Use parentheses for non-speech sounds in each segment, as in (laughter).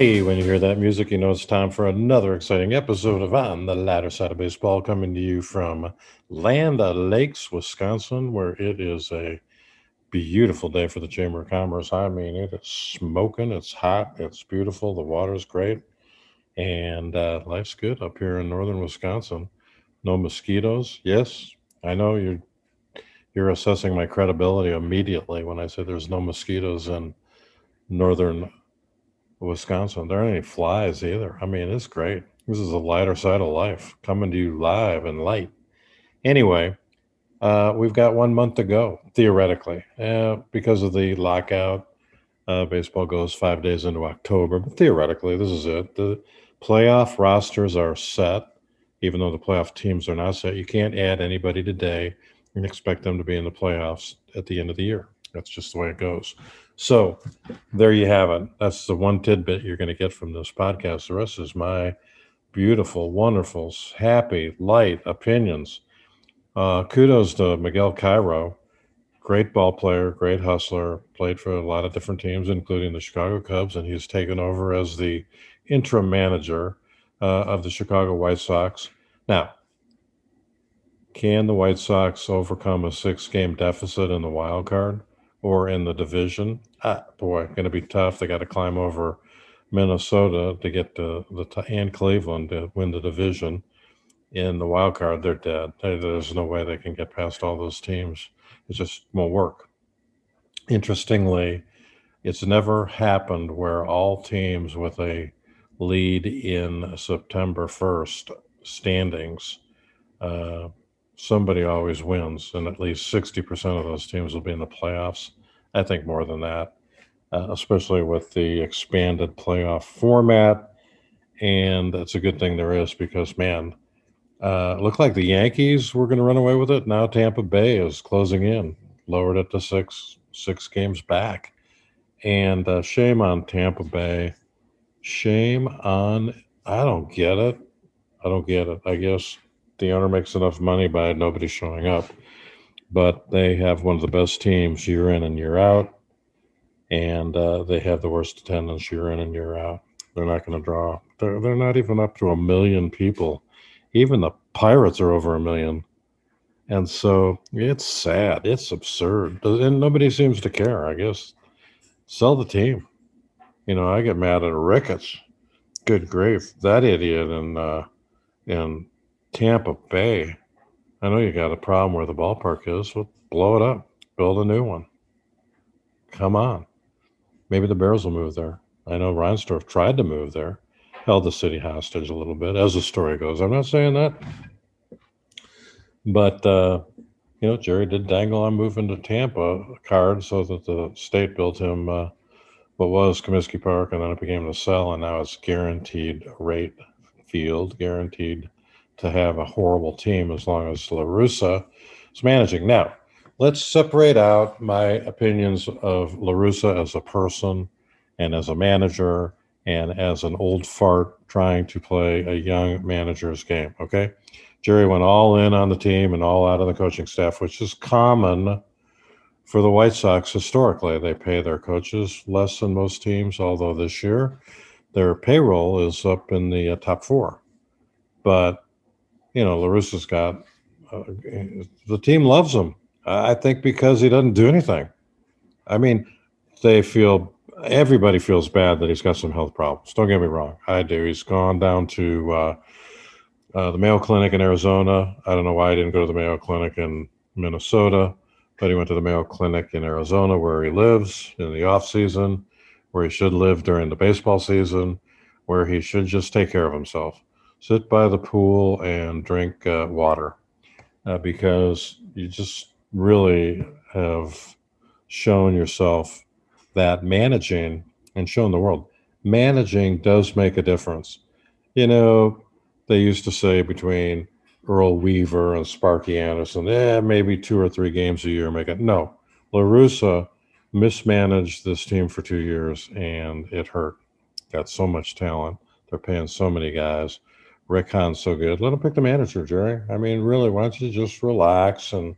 Hey, when you hear that music, you know it's time for another exciting episode of On the Lighter Side of Baseball, coming to you from Land of Lakes, Wisconsin, where it is a beautiful day for the Chamber of Commerce. I mean, it is smoking, it's hot, it's beautiful, the water's great, and uh, life's good up here in northern Wisconsin. No mosquitoes. Yes, I know you're you're assessing my credibility immediately when I say there's no mosquitoes in northern Wisconsin. There aren't any flies either. I mean, it's great. This is the lighter side of life coming to you live and light. Anyway, uh, we've got one month to go, theoretically, uh, because of the lockout. Uh, baseball goes five days into October, but theoretically, this is it. The playoff rosters are set, even though the playoff teams are not set. You can't add anybody today and expect them to be in the playoffs at the end of the year. That's just the way it goes. So there you have it. That's the one tidbit you're going to get from this podcast. The rest is my beautiful, wonderful, happy, light opinions. Uh, kudos to Miguel Cairo, great ball player, great hustler, played for a lot of different teams, including the Chicago Cubs, and he's taken over as the interim manager uh, of the Chicago White Sox. Now, can the White Sox overcome a six game deficit in the wild card? Or in the division. Ah, boy, going to be tough. They got to climb over Minnesota to get to the and Cleveland to win the division. In the wild card, they're dead. There's no way they can get past all those teams. It just won't work. Interestingly, it's never happened where all teams with a lead in September 1st standings, uh, somebody always wins, and at least 60% of those teams will be in the playoffs. I think more than that, uh, especially with the expanded playoff format. And that's a good thing there is because, man, uh, looked like the Yankees were going to run away with it. Now Tampa Bay is closing in, lowered it to six six games back, and uh, shame on Tampa Bay. Shame on I don't get it. I don't get it. I guess the owner makes enough money by nobody showing up but they have one of the best teams year in and year out, and uh, they have the worst attendance year in and year out. They're not going to draw. They're, they're not even up to a million people. Even the Pirates are over a million. And so it's sad. It's absurd. And nobody seems to care, I guess. Sell the team. You know, I get mad at Ricketts. Good grief. That idiot in, uh, in Tampa Bay I know you got a problem where the ballpark is. Well, blow it up, build a new one. Come on. Maybe the Bears will move there. I know Reinsdorf tried to move there, held the city hostage a little bit, as the story goes. I'm not saying that. But, uh, you know, Jerry did dangle on moving to Tampa card so that the state built him uh, what was Comiskey Park, and then it became the cell, and now it's guaranteed rate field, guaranteed to have a horrible team as long as La Russa is managing. Now, let's separate out my opinions of La Russa as a person and as a manager and as an old fart trying to play a young manager's game. Okay. Jerry went all in on the team and all out on the coaching staff, which is common for the White Sox historically. They pay their coaches less than most teams, although this year their payroll is up in the uh, top four. But you know, La Russa's got uh, the team loves him. I think because he doesn't do anything. I mean, they feel everybody feels bad that he's got some health problems. Don't get me wrong, I do. He's gone down to uh, uh, the Mayo Clinic in Arizona. I don't know why he didn't go to the Mayo Clinic in Minnesota, but he went to the Mayo Clinic in Arizona, where he lives in the off season, where he should live during the baseball season, where he should just take care of himself sit by the pool and drink uh, water uh, because you just really have shown yourself that managing and shown the world managing does make a difference. You know, they used to say between Earl Weaver and Sparky Anderson, eh, maybe two or three games a year make it. No, La Russa mismanaged this team for two years and it hurt. Got so much talent. They're paying so many guys. Rick Hahn's so good. Let him pick the manager, Jerry. I mean, really, why don't you just relax and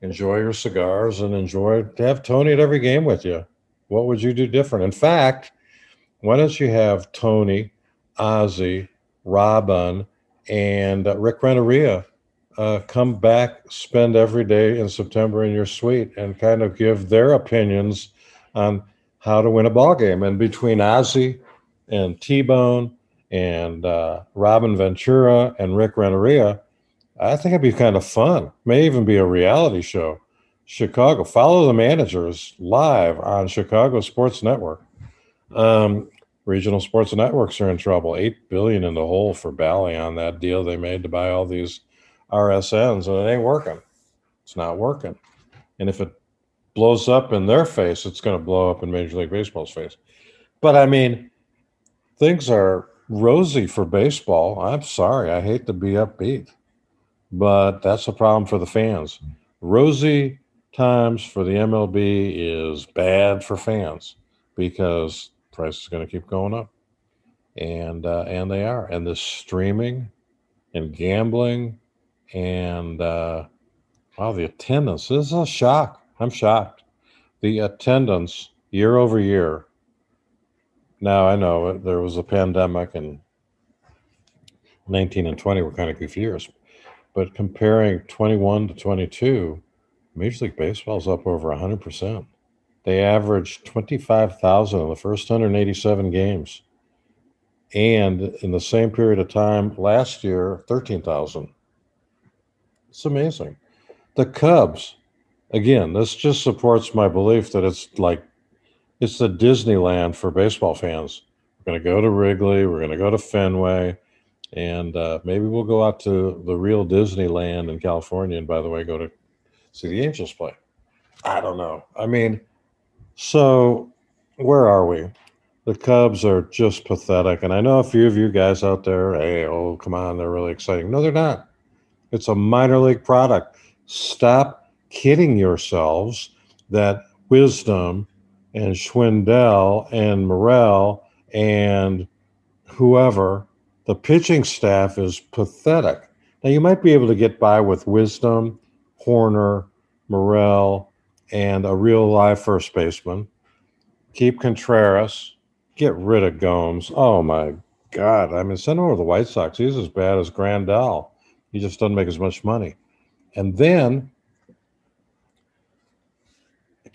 enjoy your cigars and enjoy to have Tony at every game with you? What would you do different? In fact, Why don't you have Tony, Ozzie, Robin, and uh, Rick Renteria uh, come back, spend every day in September in your suite, and kind of give their opinions on how to win a ball game. And between Ozzie and T Bone and uh, Robin Ventura and Rick Renteria, I think it'd be kind of fun. May even be a reality show. Chicago. Follow the managers live on Chicago Sports Network. Um, regional sports networks are in trouble. Eight billion in the hole for Bally on that deal they made to buy all these RSNs, and it ain't working. It's not working. And if it blows up in their face, it's going to blow up in Major League Baseball's face. But I mean, things are rosy for baseball. I'm sorry. I hate to be upbeat, but that's a problem for the fans. Rosy times for the MLB is bad for fans because price is going to keep going up, and uh, and they are. And the streaming and gambling and uh, wow, the attendance this is a shock. I'm shocked. The attendance year over year. Now I know uh, there was a pandemic and 19 and 20 were kind of goofy years, but comparing 21 to 22 Major League Baseball is up over 100%. They averaged 25,000 in the first 187 games. And in the same period of time last year, 13,000. It's amazing. The Cubs, again, this just supports my belief that it's like it's the Disneyland for baseball fans. We're going to go to Wrigley, we're going to go to Fenway, and uh, maybe we'll go out to the real Disneyland in California. And by the way, go to see the Angels play. I don't know. I mean, so where are we? The Cubs are just pathetic. And I know a few of you guys out there, hey, oh, come on, they're really exciting. No, they're not. It's a minor league product. Stop kidding yourselves that Wisdom and Schwindel and Morel and whoever, the pitching staff is pathetic. Now, you might be able to get by with Wisdom Hoerner, Morel, and a real live first baseman. Keep Contreras. Get rid of Gomes. Oh my God. I mean, send him over to the White Sox. He's as bad as Grandal. He just doesn't make as much money. And then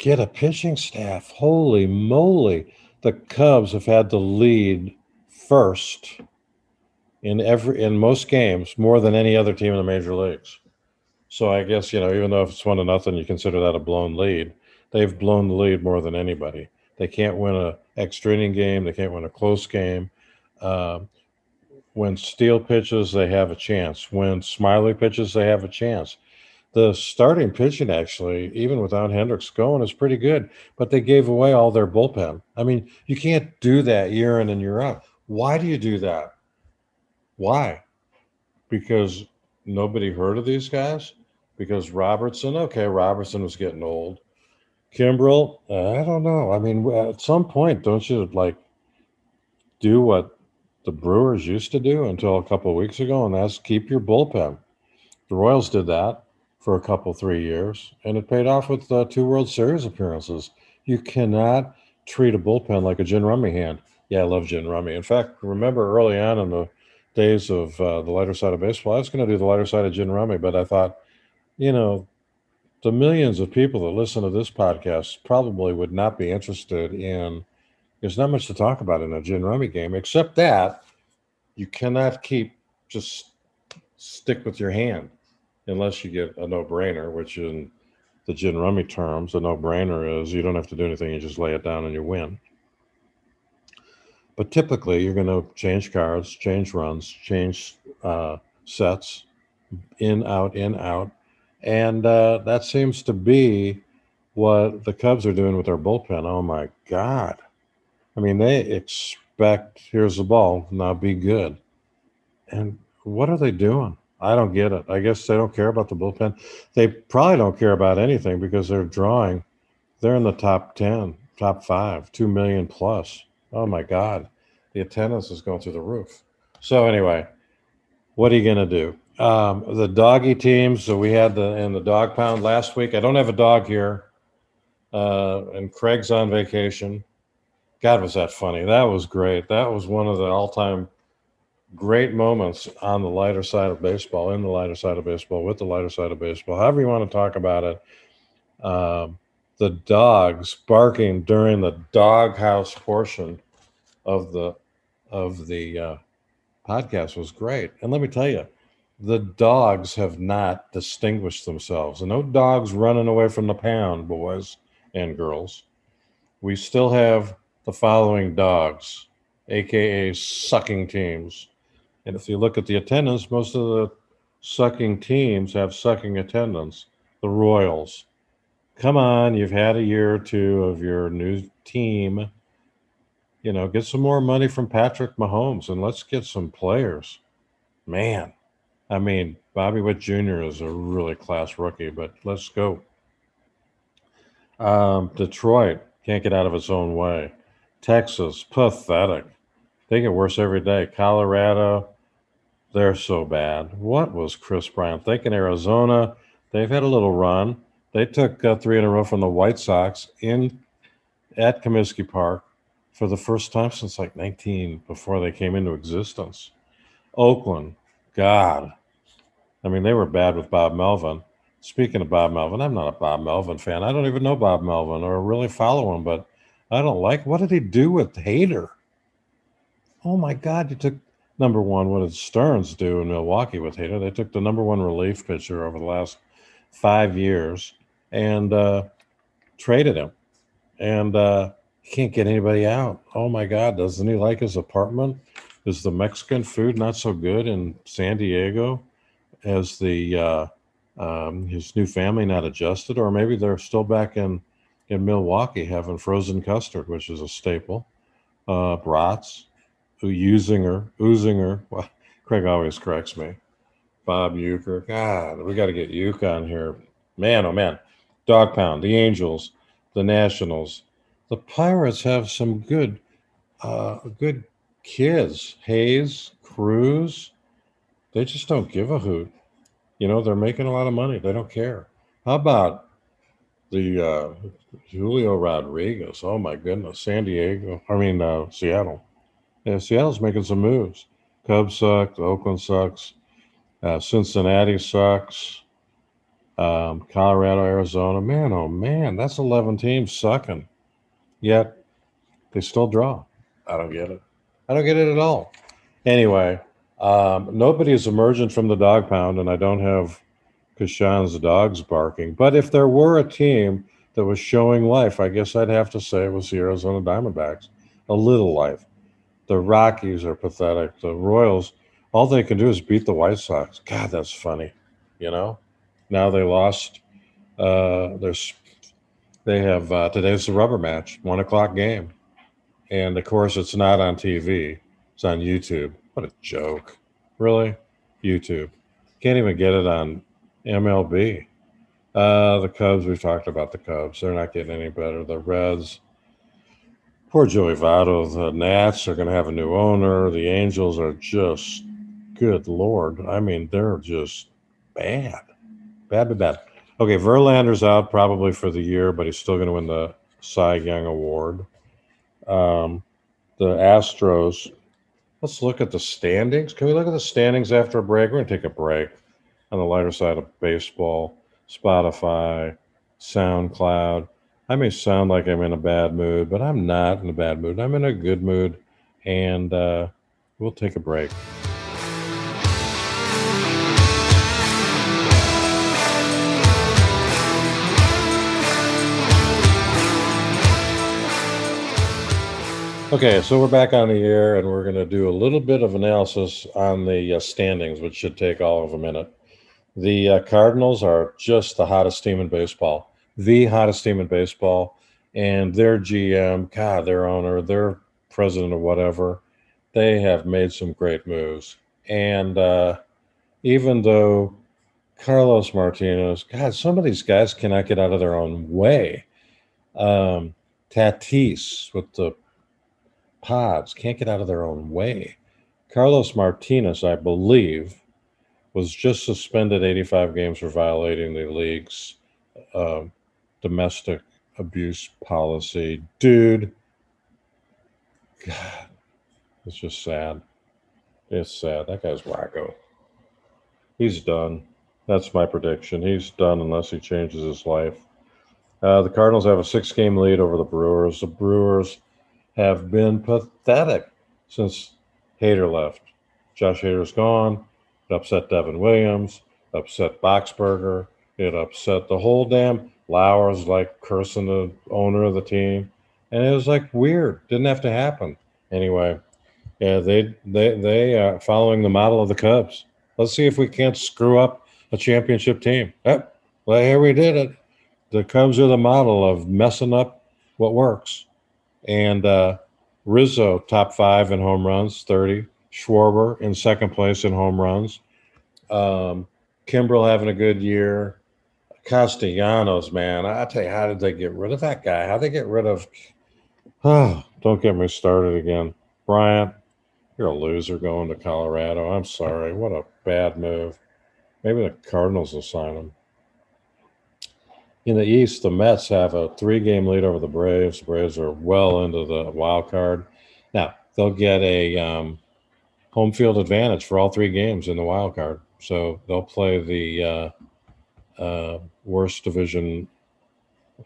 get a pitching staff. Holy moly. The Cubs have had the lead first in every in most games more than any other team in the major leagues. So I guess, you know, even though if it's one to nothing, you consider that a blown lead. They've blown the lead more than anybody. They can't win a extra inning game. They can't win a close game. Uh, when Steele pitches, they have a chance. When Smiley pitches, they have a chance. The starting pitching, actually, even without Hendricks going, is pretty good. But they gave away all their bullpen. I mean, you can't do that year in and year out. Why do you do that? Why? Because nobody heard of these guys? because Robertson, okay, Robertson was getting old. Kimbrel, I don't know. I mean, at some point, don't you like do what the Brewers used to do until a couple weeks ago, and that's keep your bullpen. The Royals did that for a couple, three years, and it paid off with uh, two World Series appearances. You cannot treat a bullpen like a gin rummy hand. Yeah, I love gin rummy. In fact, remember early on in the days of uh, the lighter side of baseball, I was going to do the lighter side of gin rummy, but I thought you know, the millions of people that listen to this podcast probably would not be interested in. There's not much to talk about in a gin rummy game, except that you cannot keep just stick with your hand unless you get a no-brainer, which in the gin rummy terms, a no-brainer is you don't have to do anything; you just lay it down and you win. But typically, you're going to change cards, change runs, change uh, sets, in, out, in, out and uh, that seems to be what the Cubs are doing with their bullpen. Oh my God. I mean, they expect here's the ball, now be good. And what are they doing? I don't get it. I guess they don't care about the bullpen. They probably don't care about anything because they're drawing. They're in the top 10, top five, 2 million plus. Oh my God. The attendance is going through the roof. So, anyway, what are you going to do? Um, the doggy teams. So we had the in the dog pound last week. I don't have a dog here, uh, and Craig's on vacation. God, was that funny? That was great. That was one of the all-time great moments on the lighter side of baseball, in the lighter side of baseball, with the lighter side of baseball, however you want to talk about it. Um, the dogs barking during the doghouse portion of the of the uh, podcast was great. And let me tell you, the dogs have not distinguished themselves. And no dogs running away from the pound, boys and girls. We still have the following dogs, aka sucking teams. And if you look at the attendance, most of the sucking teams have sucking attendance. The Royals. Come on, you've had a year or two of your new team. You know, get some more money from Patrick Mahomes and let's get some players. Man, I mean, Bobby Witt Jr. is a really class rookie, but let's go. Um, Detroit can't get out of its own way. Texas, pathetic. They get worse every day. Colorado, they're so bad. What was Kris Bryant thinking? Arizona, they've had a little run. They took uh, three in a row from the White Sox in at Comiskey Park for the first time since like 19 before they came into existence. Oakland, God, I mean they were bad with Bob Melvin. Speaking of Bob Melvin, I'm not a Bob Melvin fan. I don't even know Bob Melvin or really follow him, but I don't like. What did he do with Hader? Oh my God! You took number one. What did Stearns do in Milwaukee with Hader? They took the number one relief pitcher over the last five years and uh, traded him, and uh, can't get anybody out. Oh my God! Doesn't he like his apartment? Is the Mexican food not so good in San Diego? Has the uh, um, his new family not adjusted, or maybe they're still back in in Milwaukee having frozen custard, which is a staple. Uh, brats, Uzinger, Uzinger. Well, Craig always corrects me. Bob Uecker. God, we got to get Uecker on here. Man, oh man. Dog Pound, the Angels, the Nationals. The Pirates have some good, uh, good kids. Hayes, Cruz. They just don't give a hoot. You know, they're making a lot of money. They don't care. How about the uh, Julio Rodriguez. Oh my goodness, San Diego. I mean uh, Seattle. Yeah, Seattle's making some moves. Cubs suck. Oakland sucks. Uh, Cincinnati sucks. Um, Colorado, Arizona. Man, oh man, that's eleven teams sucking. Yet they still draw. I don't get it. I don't get it at all. Anyway, um, nobody is emerging from the dog pound, and I don't have Kashan's dogs barking. But if there were a team that was showing life, I guess I'd have to say it was the Arizona Diamondbacks. A little life. The Rockies are pathetic. The Royals, all they can do is beat the White Sox. God, that's funny. You know, now they lost. Uh, there's, they have uh, today's the rubber match, one o'clock game, and of course it's not on TV. It's on YouTube. What a joke! Really, YouTube. Can't even get it on MLB. Uh, the Cubs, we've talked about the Cubs. They're not getting any better. The Reds, poor Joey Votto. The Nats are going to have a new owner. The Angels are just, good Lord. I mean, they're just bad. Bad, bad, bad. Okay, Verlander's out probably for the year, but he's still going to win the Cy Young Award. Um, the Astros, let's look at the standings. Can we look at the standings after a break? We're going to take a break on the lighter side of baseball, Spotify, SoundCloud. I may sound like I'm in a bad mood, but I'm not in a bad mood. I'm in a good mood, and uh, we'll take a break. Okay, so we're back on the air, and we're going to do a little bit of analysis on the uh, standings, which should take all of a minute. The uh, Cardinals are just the hottest team in baseball, the hottest team in baseball. And their GM, God, their owner, their president or whatever, they have made some great moves. And uh, even though Carlos Martinez, God, some of these guys cannot get out of their own way. Um, Tatis with the pods can't get out of their own way. Carlos Martinez, I believe, was just suspended 85 games for violating the league's uh, domestic abuse policy. Dude, God, it's just sad. It's sad. That guy's wacko. He's done. That's my prediction. He's done unless he changes his life. Uh, the Cardinals have a six game lead over the Brewers. The Brewers have been pathetic since Hader left. Josh Hader's gone. It upset Devin Williams, upset Boxberger. It upset the whole damn Lauer's like cursing the owner of the team. And it was like weird. Didn't have to happen. Anyway, yeah, they they they are following the model of the Cubs. Let's see if we can't screw up a championship team. Yep. Well, here we did it. The Cubs are the model of messing up what works. And uh, Rizzo, top five in home runs, 30. Schwarber in second place in home runs. Um, Kimbrel having a good year. Castellanos, man, I tell you, how did they get rid of that guy? How they get rid of? Oh, don't get me started again, Bryant. You're a loser going to Colorado. I'm sorry. What a bad move. Maybe the Cardinals will sign him. In the East, the Mets have a three-game lead over the Braves. The Braves are well into the wild card. Now they'll get a um, home field advantage for all three games in the wild card. So they'll play the uh, uh, worst division.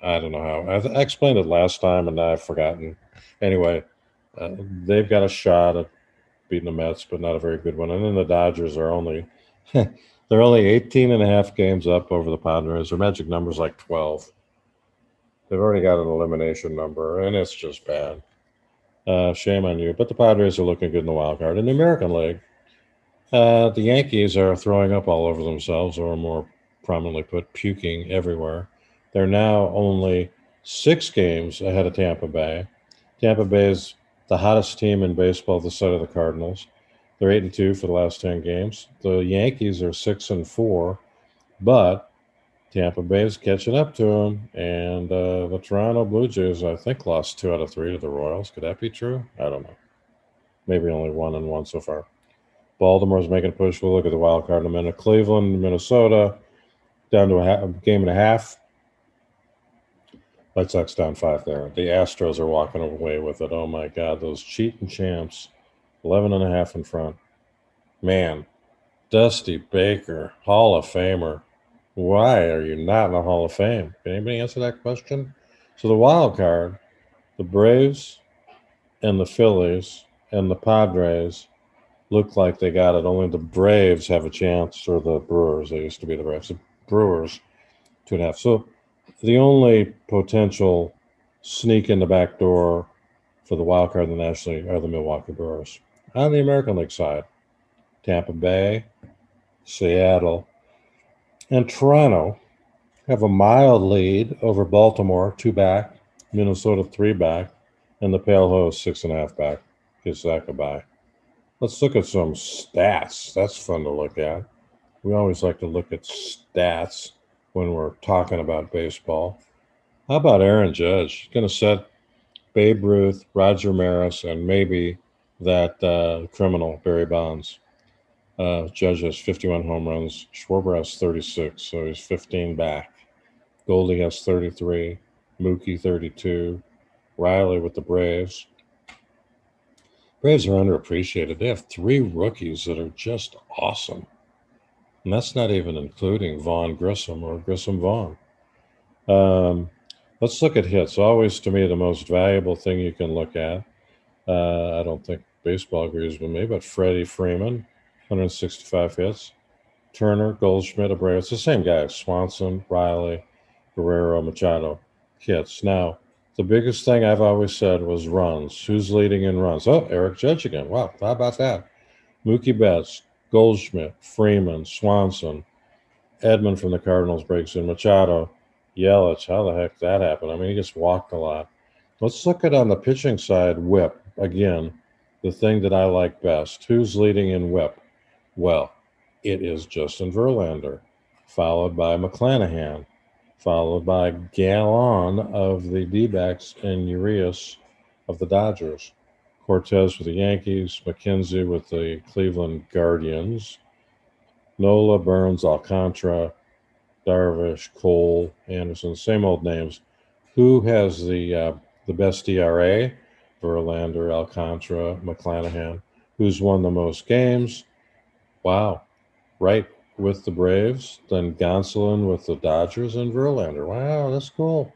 I don't know how. I, I, explained it last time and I've forgotten. Anyway, uh, they've got a shot at beating the Mets, but not a very good one. And then the Dodgers are only (laughs) they're only 18 and a half games up over the Padres. Their magic number is like 12. They've already got an elimination number, and it's just bad. Uh, shame on you. But the Padres are looking good in the wild card. In the American League, uh, the Yankees are throwing up all over themselves, or more prominently put, puking everywhere. They're now only six games ahead of Tampa Bay. Tampa Bay is the hottest team in baseball this side of the Cardinals. They're eight and two for the last ten games. The Yankees are six and four, but Tampa Bay is catching up to them, and uh, the Toronto Blue Jays, I think, lost two out of three to the Royals. Could that be true? I don't know. Maybe only one and one so far. Baltimore's making a push. We'll look at the wild card in a minute. Cleveland, Minnesota, down to a, half, a game and a half. White Sox down five there. The Astros are walking away with it. Oh my God, those cheating champs. 11 and a half in front. Man, Dusty Baker, Hall of Famer. Why are you not in the Hall of Fame? Can anybody answer that question? So the wild card, the Braves and the Phillies and the Padres look like they got it. Only the Braves have a chance, or the Brewers. They used to be the Braves. The Brewers, two and a half. So the only potential sneak in the back door for the wild card in the National League are the Milwaukee Brewers. On the American League side, Tampa Bay, Seattle, and Toronto have a mild lead over Baltimore, two back, Minnesota, three back, and the Pale Hose, six and a half back. Gives that goodbye. Let's look at some stats. That's fun to look at. We always like to look at stats when we're talking about baseball. How about Aaron Judge? He's going to set Babe Ruth, Roger Maris, and maybe that uh, criminal Barry Bonds. Uh, Judge has 51 home runs. Schwarber has 36, so he's 15 back. Goldie has 33. Mookie 32. Riley with the Braves. Braves are underappreciated. They have three rookies that are just awesome. And that's not even including Vaughn Grissom or Grissom Vaughn. Um, let's look at hits. Always, to me, the most valuable thing you can look at. Uh, I don't think baseball agrees with me, but Freddie Freeman, 165 hits. Turner, Goldschmidt, Abreu. It's the same guys. Swanson, Riley, Guerrero, Machado hits. Now, the biggest thing I've always said was runs. Who's leading in runs? Oh, Eric Judge again. Wow, how about that? Mookie Betts, Goldschmidt, Freeman, Swanson, Edman from the Cardinals breaks in. Machado, Yelich. How the heck that happened? I mean, he gets walked a lot. Let's look at on the pitching side. Whip again the thing that I like best. Who's leading in whip? Well, it is Justin Verlander, followed by McClanahan, followed by Gallen of the D backs and Urias of the Dodgers. Cortes with the Yankees, McKenzie with the Cleveland Guardians, Nola, Burnes, Alcantara, Darvish, Cole, Anderson, same old names. Who has the uh, the best ERA? Verlander, Alcantara, McClanahan, who's won the most games. Wow. Wright with the Braves, then Gonsolin with the Dodgers and Verlander. Wow, that's cool.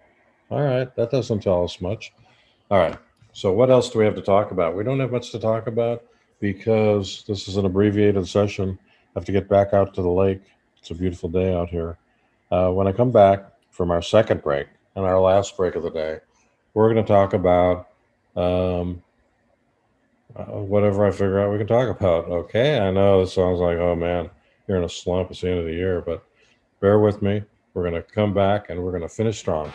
All right, that doesn't tell us much. All right, so what else do we have to talk about? We don't have much to talk about because this is an abbreviated session. I have to get back out to the lake. It's a beautiful day out here. Uh, when I come back from our second break and our last break of the day, we're going to talk about um, uh, whatever I figure out we can talk about. Okay, I know this sounds like, oh man, you're in a slump. It's the end of the year, but bear with me. We're going to come back and we're going to finish strong.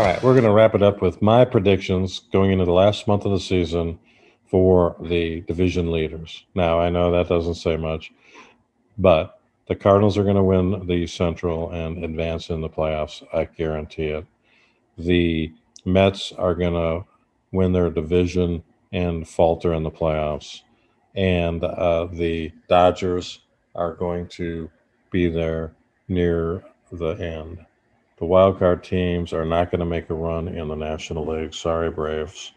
All right, we're going to wrap it up with my predictions going into the last month of the season for the division leaders. Now, I know that doesn't say much, but the Cardinals are going to win the Central and advance in the playoffs. I guarantee it. The Mets are going to win their division and falter in the playoffs. And uh, the Dodgers are going to be there near the end. The wildcard teams are not going to make a run in the National League. Sorry, Braves.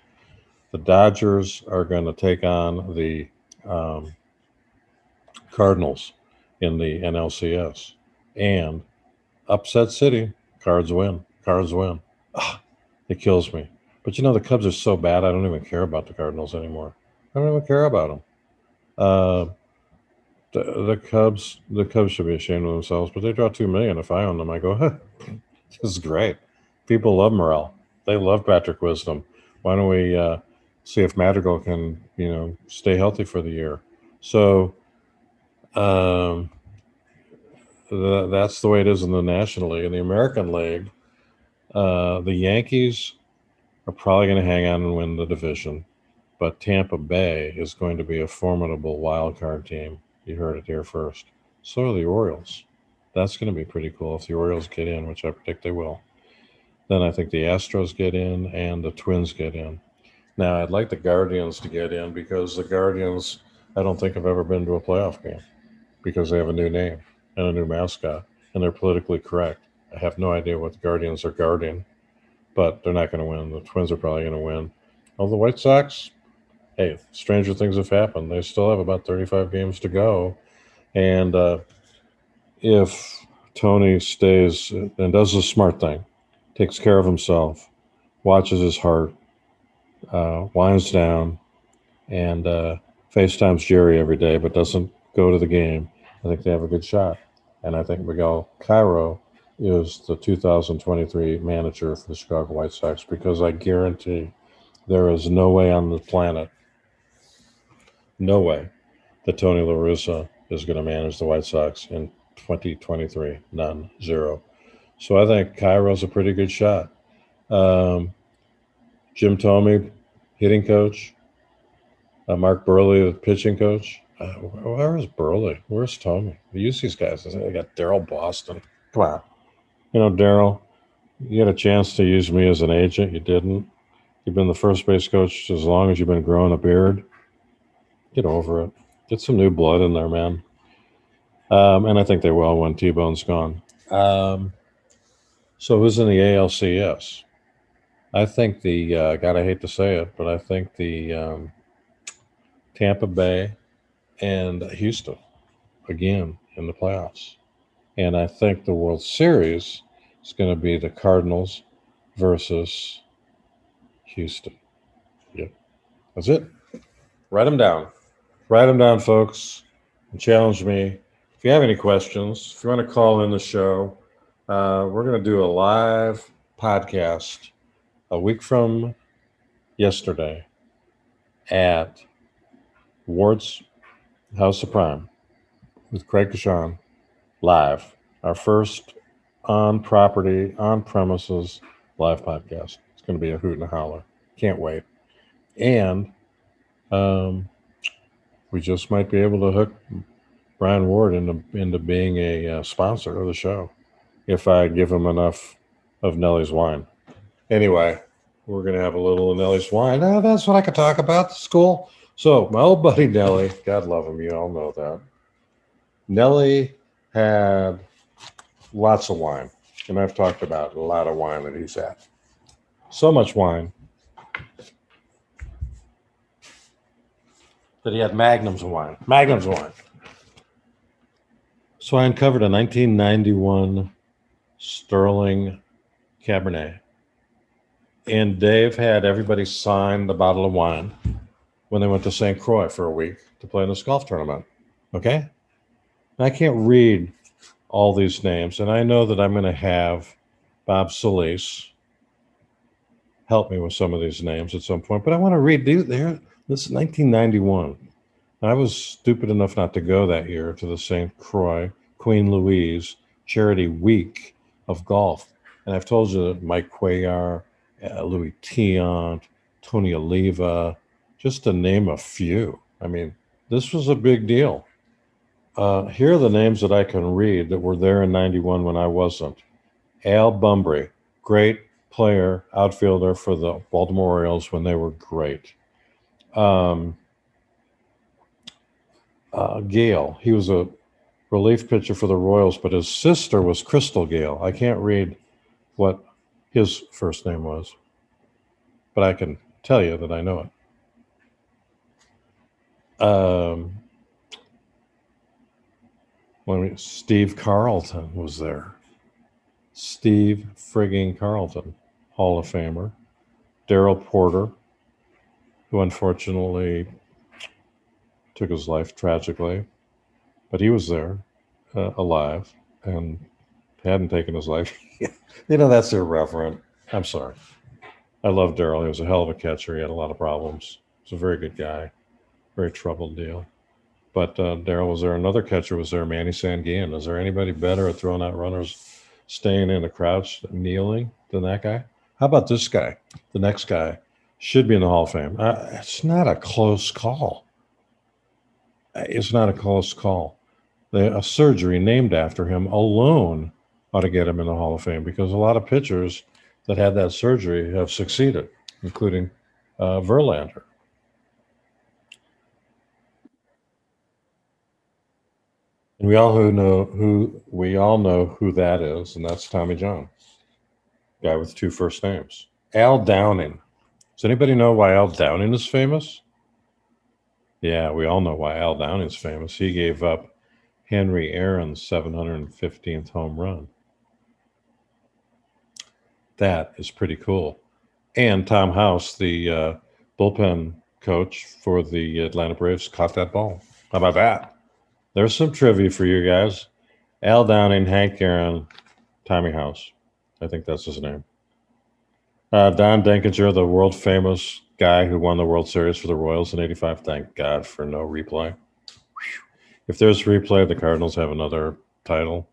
The Dodgers are going to take on the um, Cardinals in the NLCS. And upset city, Cards win. Cards win. Ugh, it kills me. But you know, the Cubs are so bad, I don't even care about the Cardinals anymore. I don't even care about them. Uh, the, the Cubs, the Cubs should be ashamed of themselves, but they draw two million. If I own them, I go, huh, (laughs) is great. People love Morel. They love Patrick Wisdom. Why don't we uh, see if Madrigal can, you know, stay healthy for the year? So, um, th- that's the way it is in the National League. In the American League, uh, the Yankees are probably going to hang on and win the division, but Tampa Bay is going to be a formidable wild card team. You heard it here first. So are the Orioles that's going to be pretty cool if the Orioles get in, which I predict they will. Then I think the Astros get in and the Twins get in. Now, I'd like the Guardians to get in because the Guardians, I don't think have ever been to a playoff game because they have a new name and a new mascot and they're politically correct. I have no idea what the Guardians are guarding, but they're not going to win. The Twins are probably going to win. Oh, the White Sox, hey, stranger things have happened. They still have about 35 games to go. And uh, if Tony stays and does the smart thing, takes care of himself, watches his heart, uh, winds down, and uh, FaceTimes Jerry every day, but doesn't go to the game, I think they have a good shot. And I think Miguel Cairo is the 2023 manager for the Chicago White Sox because I guarantee there is no way on the planet, no way, that Tony La Russa is going to manage the White Sox in 2023. None, zero. So I think Cairo's a pretty good shot. Um, Jim Thome, hitting coach. Uh, Mark Buehrle, the pitching coach. Uh, where is Burley? Where's Thome? Use these guys. I got Daryl Boston. Come on. You know, Daryl, you had a chance to use me as an agent. You didn't. You've been the first base coach as long as you've been growing a beard. Get over it. Get some new blood in there, man. Um, and I think they will when T Bone's gone. Um, so who's in the ALCS? I think the uh, God, I hate to say it, but I think the um, Tampa Bay and Houston again in the playoffs, and I think the World Series is going to be the Cardinals versus Houston. Yep, that's it. Write them down. Write them down, folks, and challenge me if you have any questions, if you want to call in the show, uh, we're going to do a live podcast a week from yesterday at Ward's House of Prime with Craig Kashan live. Our first on property, on premises live podcast. It's going to be a hoot and a holler. Can't wait. And um, we just might be able to hook Brian Ward into into being a uh, sponsor of the show if I give him enough of Nellie's wine. Anyway, we're gonna have a little of Nellie's wine. Oh, that's what I could talk about. School. So my old buddy Nelly, God love him, you all know that. Nelly had lots of wine, and I've talked about a lot of wine that he's had. So much wine that he had magnums of wine. Magnums of wine. So I uncovered a 1991 Sterling Cabernet. And Dave had everybody sign the bottle of wine when they went to St. Croix for a week to play in this golf tournament. Okay? I can't read all these names, and I know that I'm going to have Bob Solis help me with some of these names at some point, but I want to read these. There, this is 1991. I was stupid enough not to go that year to the St. Croix Queen Louise Charity Week of golf. And I've told you that Mike Cuellar, uh, Luis Tiant, Tony Oliva, just to name a few. I mean, this was a big deal. Uh, here are the names that I can read that were there in 91 when I wasn't. Al Bumbry, great player, outfielder for the Baltimore Orioles when they were great. Um, uh, Gale, he was a relief pitcher for the Royals, but his sister was Crystal Gayle. I can't read what his first name was, but I can tell you that I know it. Um, when we, Steve Carlton was there. Steve frigging Carlton, Hall of Famer. Darrell Porter, who unfortunately took his life tragically, but he was there, uh, alive, and hadn't taken his life. (laughs) you know, that's irreverent. I'm sorry. I love Daryl. He was a hell of a catcher. He had a lot of problems. He's a very good guy very troubled deal. But uh, Darrell was there. Another catcher was there, Manny Sanguillen. Is there anybody better at throwing out runners, staying in a crouch, kneeling than that guy? How about this guy? The next guy should be in the Hall of Fame. Uh, it's not a close call. It's not a close call. The, a surgery named after him alone ought to get him in the Hall of Fame because a lot of pitchers that had that surgery have succeeded, including uh, Verlander. And we all who know who we all know who that is, and that's Tommy John, guy with two first names. Al Downing. Does anybody know why Al Downing is famous? Yeah, we all know why Al Downing is famous. He gave up Henry Aaron's 715th home run. That is pretty cool. And Tom House, the uh, bullpen coach for the Atlanta Braves, caught that ball. How about that? There's some trivia for you guys. Al Downing, Hank Aaron, Tommy House. I think that's his name. Uh, Don Denkinger, the world famous guy who won the World Series for the Royals in 85. Thank God for no replay. If there's replay, the Cardinals have another title.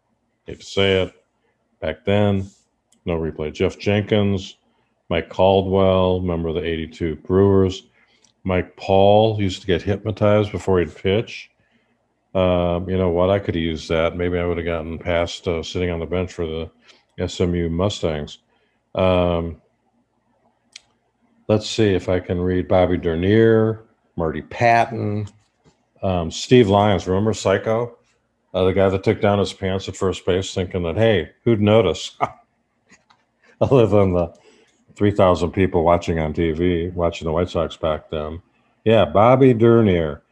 Hate to say it. Back then, no replay. Jeff Jenkins, Mike Caldwell, member of the 82 Brewers. Mike Paul used to get hypnotized before he'd pitch. Um, you know what? I could have used that. Maybe I would have gotten past uh, sitting on the bench for the SMU Mustangs. Um, let's see if I can read Bobby Dernier, Marty Pattin, um, Steve Lyons. Remember Psycho? Uh, the guy that took down his pants at first base, thinking that, hey, who'd notice? (laughs) Live on the 3,000 people watching on TV, watching the White Sox back then. Yeah, Bobby Dernier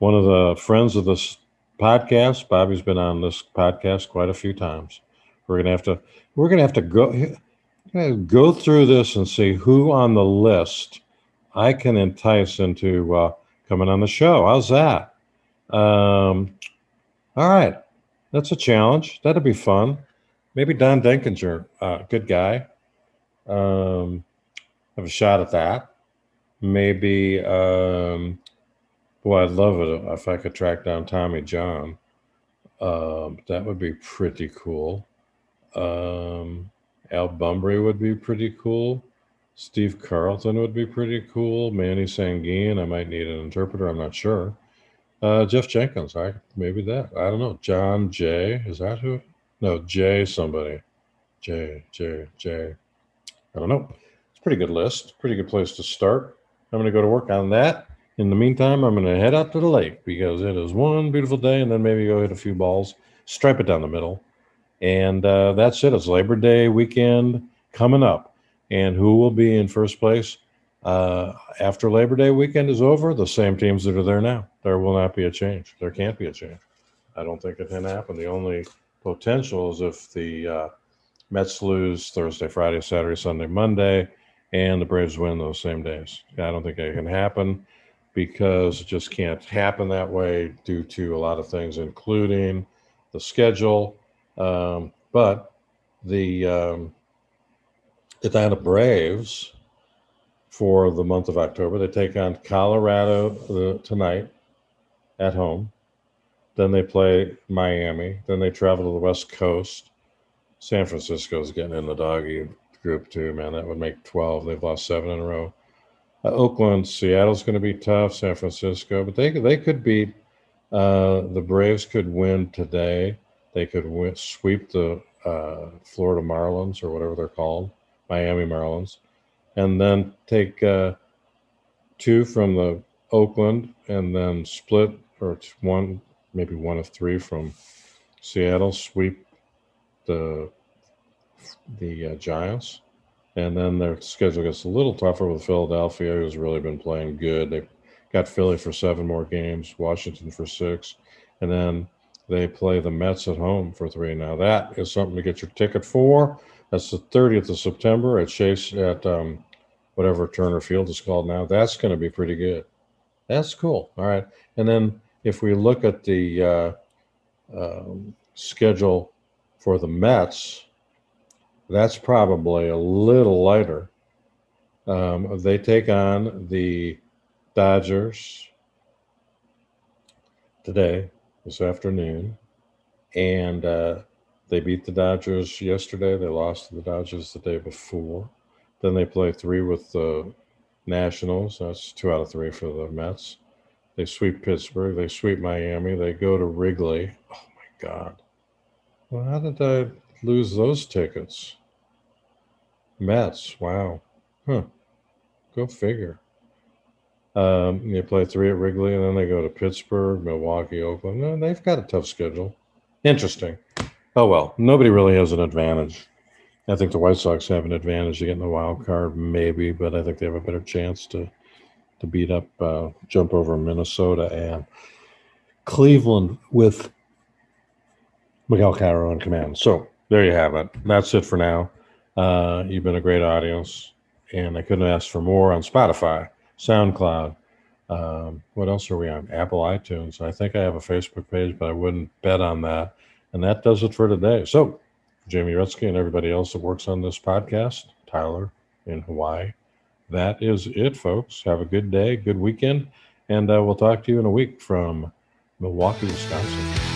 one of the friends of this podcast. Bobby's been on this podcast quite a few times. We're gonna have to we're gonna have to go go through this and see who on the list I can entice into uh, coming on the show. How's that? Um, all right, that's a challenge. That'll be fun. Maybe Don Denkinger, uh, good guy. Um, have a shot at that. Maybe um, well, I'd love it if I could track down Tommy John. Um, that would be pretty cool. Um, Al Bumbry would be pretty cool. Steve Carlton would be pretty cool. Manny Sanguillen, I might need an interpreter. I'm not sure. Uh, Jeff Jenkins, I maybe that. I don't know. John Jay, is that who? No, Jay somebody. Jay, Jay, Jay. I don't know. It's a pretty good list. Pretty good place to start. I'm going to go to work on that In the meantime, I'm going to head out to the lake because it is one beautiful day, and then maybe go hit a few balls, stripe it down the middle, and uh, that's it. It's Labor Day weekend coming up, and who will be in first place uh, after Labor Day weekend is over? The same teams that are there now. There will not be a change. There can't be a change. I don't think it can happen. The only potential is if the uh, Mets lose Thursday, Friday, Saturday, Sunday, Monday, and the Braves win those same days. I don't think it can happen because it just can't happen that way due to a lot of things, including the schedule. Um, but the um, Atlanta Braves for the month of October, they take on Colorado uh, tonight at home. Then they play Miami. Then they travel to the West Coast. San Francisco's getting in the doggy group too, man. That would make 12. They've lost seven in a row. Uh, Oakland, Seattle's going to be tough. San Francisco, but they they could beat uh, the Braves. Could win today. They could sweep the uh, Florida Marlins or whatever they're called, Miami Marlins, and then take uh, two from the Oakland, and then split or one maybe one of three from Seattle, sweep the the uh, Giants, and then their schedule gets a little tougher with Philadelphia, who's really been playing good. They got Philly for seven more games, Washington for six, and then they play the Mets at home for three. Now that is something to get your ticket for. That's the 30th of September at Chase at um, whatever Turner Field is called now. That's going to be pretty good. That's cool. All right, and then if we look at the uh, um, schedule for the Mets, that's probably a little lighter. Um, they take on the Dodgers today, this afternoon, and uh, they beat the Dodgers yesterday. They lost to the Dodgers the day before. Then they play three with the Nationals. That's two out of three for the Mets. They sweep Pittsburgh. They sweep Miami. They go to Wrigley. Oh my God. Well, how did I lose those tickets? Mets. Wow. Huh. Go figure. Um, they play three at Wrigley, and then they go to Pittsburgh, Milwaukee, Oakland. They've got a tough schedule. Interesting. Oh well, nobody really has an advantage. I think the White Sox have an advantage to get in the wild card, maybe, but I think they have a better chance to to beat up, uh, jump over Minnesota and Cleveland with Miguel Cairo in command. So there you have it. That's it for now. Uh, you've been a great audience, and I couldn't ask for more on Spotify, SoundCloud. Um, what else are we on? Apple iTunes. I think I have a Facebook page, but I wouldn't bet on that. And that does it for today. So, Jamie Rutsky and everybody else that works on this podcast, Tyler in Hawaii, that is it, folks. Have a good day, good weekend, and uh, we'll talk to you in a week from Milwaukee, Wisconsin.